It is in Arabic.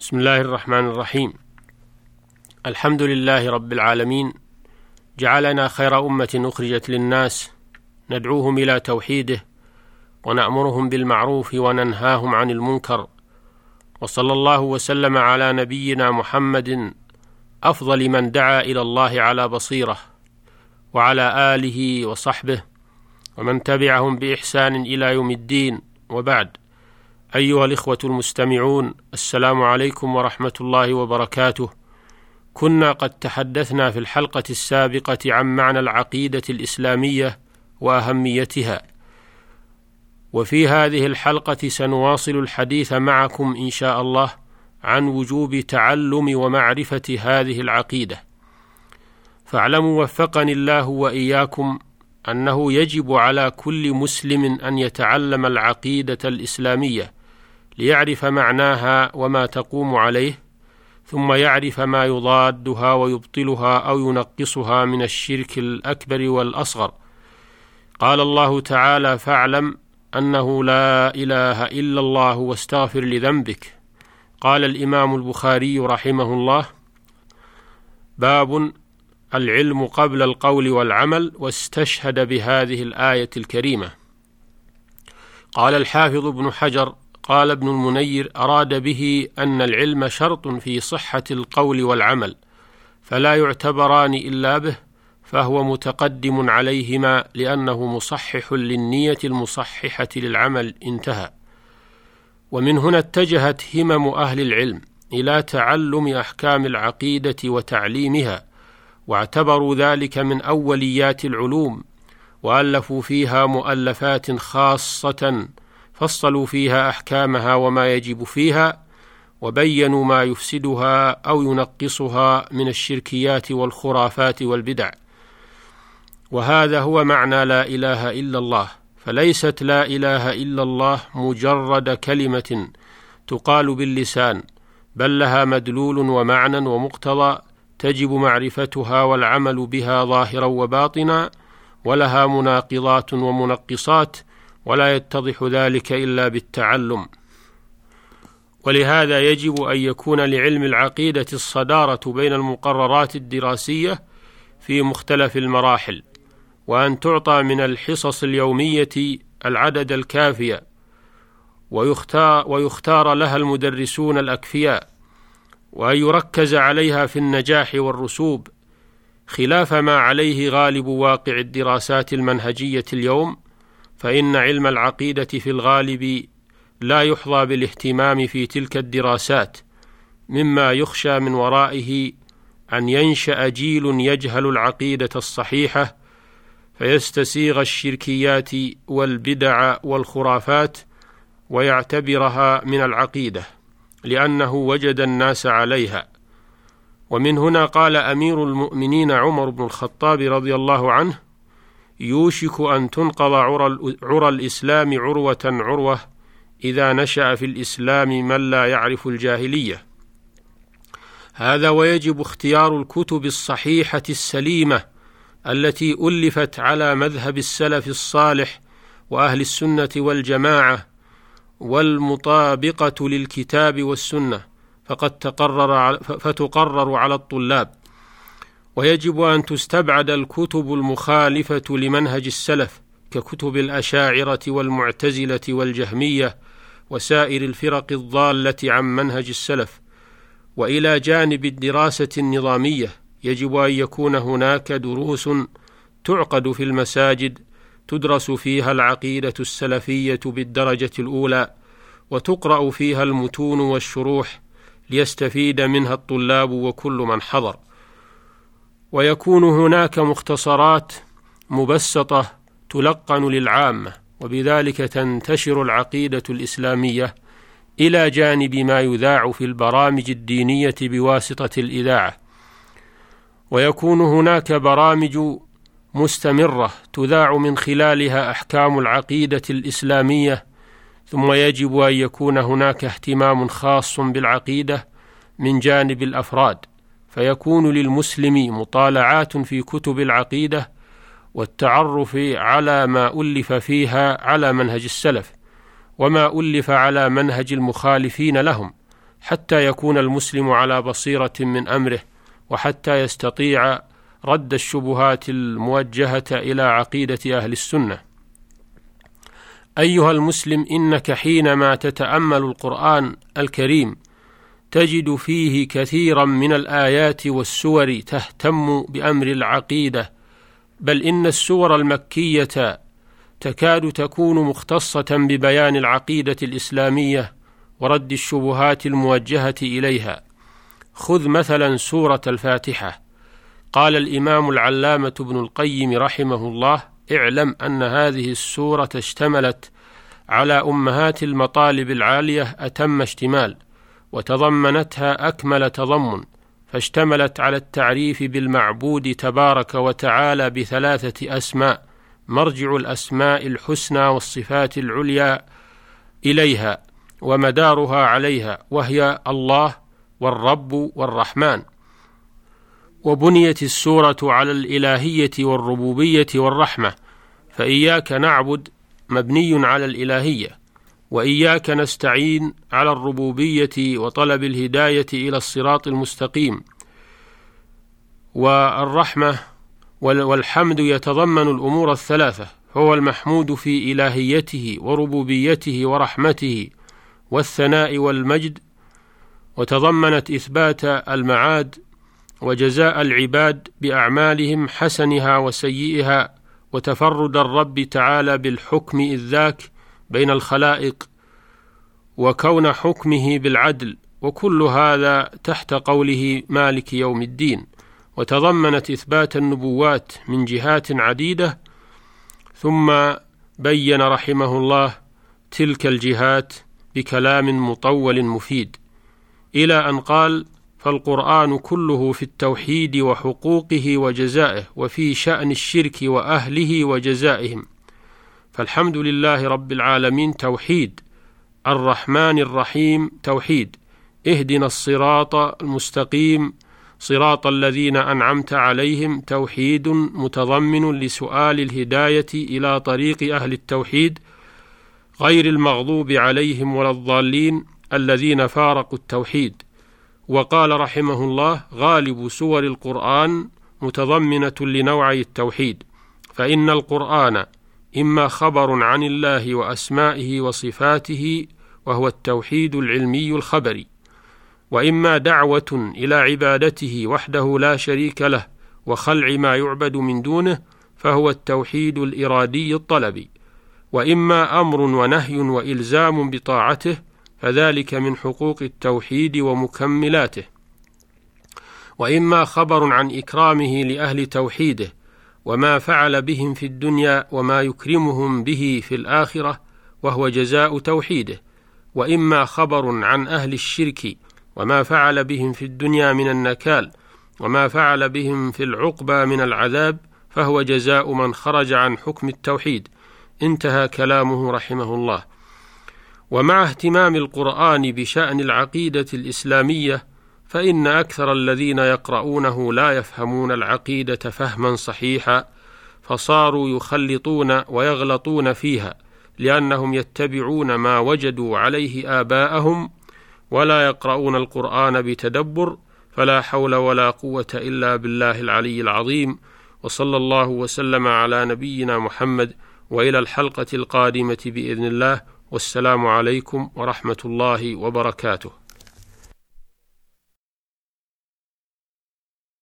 بسم الله الرحمن الرحيم. الحمد لله رب العالمين. جعلنا خير أمة أخرجت للناس. ندعوهم إلى توحيده. ونأمرهم بالمعروف وننهاهم عن المنكر. وصلى الله وسلم على نبينا محمد أفضل من دعا إلى الله على بصيرة. وعلى آله وصحبه. ومن تبعهم بإحسان إلى يوم الدين. وبعد. أيها الإخوة المستمعون السلام عليكم ورحمة الله وبركاته. كنا قد تحدثنا في الحلقة السابقة عن معنى العقيدة الإسلامية وأهميتها. وفي هذه الحلقة سنواصل الحديث معكم إن شاء الله عن وجوب تعلم ومعرفة هذه العقيدة. فاعلموا وفقني الله وإياكم أنه يجب على كل مسلم أن يتعلم العقيدة الإسلامية ليعرف معناها وما تقوم عليه ثم يعرف ما يضادها ويبطلها أو ينقصها من الشرك الأكبر والأصغر. قال الله تعالى فاعلم أنه لا إله إلا الله واستغفر لذنبك. قال الإمام البخاري رحمه الله باب العلم قبل القول والعمل واستشهد بهذه الآية الكريمة. قال الحافظ ابن حجر قال ابن المنير أراد به أن العلم شرط في صحة القول والعمل فلا يعتبران إلا به فهو متقدم عليهما لأنه مصحح للنية المصححة للعمل انتهى. ومن هنا اتجهت همم أهل العلم إلى تعلم أحكام العقيدة وتعليمها واعتبروا ذلك من أوليات العلوم وألفوا فيها مؤلفات خاصة فصلوا فيها أحكامها وما يجب فيها وبينوا ما يفسدها أو ينقصها من الشركيات والخرافات والبدع. وهذا هو معنى لا إله إلا الله فليست لا إله إلا الله مجرد كلمة تقال باللسان بل لها مدلول ومعنى ومقتضى تجب معرفتها والعمل بها ظاهرا وباطنا ولها مناقضات ومنقصات ولا يتضح ذلك إلا بالتعلم. ولهذا يجب أن يكون لعلم العقيدة الصدارة بين المقررات الدراسية في مختلف المراحل وأن تعطى من الحصص اليومية العدد الكافية ويختار, ويختار لها المدرسون الأكفياء وأن يركز عليها في النجاح والرسوب خلاف ما عليه غالب واقع الدراسات المنهجية اليوم فإن علم العقيدة في الغالب لا يحظى بالاهتمام في تلك الدراسات مما يخشى من ورائه أن ينشأ جيل يجهل العقيدة الصحيحة فيستسيغ الشركيات والبدع والخرافات ويعتبرها من العقيدة لأنه وجد الناس عليها. ومن هنا قال أمير المؤمنين عمر بن الخطاب رضي الله عنه يوشك أن تنقض عرى, الإسلام عروة عروة إذا نشأ في الإسلام من لا يعرف الجاهلية. هذا ويجب اختيار الكتب الصحيحة السليمة التي ألفت على مذهب السلف الصالح وأهل السنة والجماعة والمطابقة للكتاب والسنة فقد تقرر فتقرر على الطلاب. ويجب أن تستبعد الكتب المخالفة لمنهج السلف ككتب الأشاعرة والمعتزلة والجهمية وسائر الفرق الضالة عن منهج السلف. وإلى جانب الدراسة النظامية يجب أن يكون هناك دروس تعقد في المساجد تدرس فيها العقيدة السلفية بالدرجة الأولى وتقرأ فيها المتون والشروح ليستفيد منها الطلاب وكل من حضر. ويكون هناك مختصرات مبسطة تلقن للعامة وبذلك تنتشر العقيدة الإسلامية إلى جانب ما يذاع في البرامج الدينية بواسطة الإذاعة. ويكون هناك برامج مستمرة تذاع من خلالها أحكام العقيدة الإسلامية ثم يجب أن يكون هناك اهتمام خاص بالعقيدة من جانب الأفراد. فيكون للمسلم مطالعات في كتب العقيدة والتعرف على ما ألف فيها على منهج السلف وما ألف على منهج المخالفين لهم حتى يكون المسلم على بصيرة من أمره وحتى يستطيع رد الشبهات الموجهة إلى عقيدة أهل السنة. أيها المسلم إنك حينما تتأمل القرآن الكريم تجد فيه كثيرا من الآيات والسور تهتم بأمر العقيدة بل إن السور المكية تكاد تكون مختصة ببيان العقيدة الإسلامية ورد الشبهات الموجهة إليها. خذ مثلا سورة الفاتحة. قال الإمام العلامة ابن القيم رحمه الله اعلم أن هذه السورة اشتملت على أمهات المطالب العالية أتم اشتمال وتضمنتها أكمل تضمن فاشتملت على التعريف بالمعبود تبارك وتعالى بثلاثة أسماء مرجع الأسماء الحسنى والصفات العليا إليها ومدارها عليها وهي الله والرب والرحمن. وبنيت السورة على الإلهية والربوبية والرحمة فإياك نعبد مبني على الإلهية. وإياك نستعين على الربوبية وطلب الهداية إلى الصراط المستقيم. والرحمة والحمد يتضمن الأمور الثلاثة هو المحمود في إلهيته وربوبيته ورحمته والثناء والمجد وتضمنت إثبات المعاد وجزاء العباد بأعمالهم حسنها وسيئها وتفرد الرب تعالى بالحكم إذ ذاك بين الخلائق وكون حكمه بالعدل وكل هذا تحت قوله مالك يوم الدين. وتضمنت إثبات النبوات من جهات عديدة ثم بين رحمه الله تلك الجهات بكلام مطول مفيد إلى أن قال فالقرآن كله في التوحيد وحقوقه وجزائه وفي شأن الشرك وأهله وجزائهم. فالحمد لله رب العالمين توحيد الرحمن الرحيم توحيد اهدنا الصراط المستقيم صراط الذين أنعمت عليهم توحيد متضمن لسؤال الهداية إلى طريق أهل التوحيد غير المغضوب عليهم ولا الضالين الذين فارقوا التوحيد. وقال رحمه الله غالب سور القرآن متضمنة لنوعي التوحيد فإن القرآن إما خبر عن الله وأسمائه وصفاته وهو التوحيد العلمي الخبري وإما دعوة إلى عبادته وحده لا شريك له وخلع ما يعبد من دونه فهو التوحيد الإرادي الطلبي وإما أمر ونهي وإلزام بطاعته فذلك من حقوق التوحيد ومكملاته وإما خبر عن إكرامه لأهل توحيده وما فعل بهم في الدنيا وما يكرمهم به في الآخرة وهو جزاء توحيده. وإما خبر عن أهل الشرك وما فعل بهم في الدنيا من النكال وما فعل بهم في العقبى من العذاب فهو جزاء من خرج عن حكم التوحيد. انتهى كلامه رحمه الله. ومع اهتمام القرآن بشأن العقيدة الإسلامية فإن أكثر الذين يقرؤونه لا يفهمون العقيدة فهما صحيحا فصاروا يخلطون ويغلطون فيها لأنهم يتبعون ما وجدوا عليه آباءهم ولا يقرؤون القرآن بتدبر فلا حول ولا قوة إلا بالله العلي العظيم وصلى الله وسلم على نبينا محمد وإلى الحلقة القادمة بإذن الله والسلام عليكم ورحمة الله وبركاته.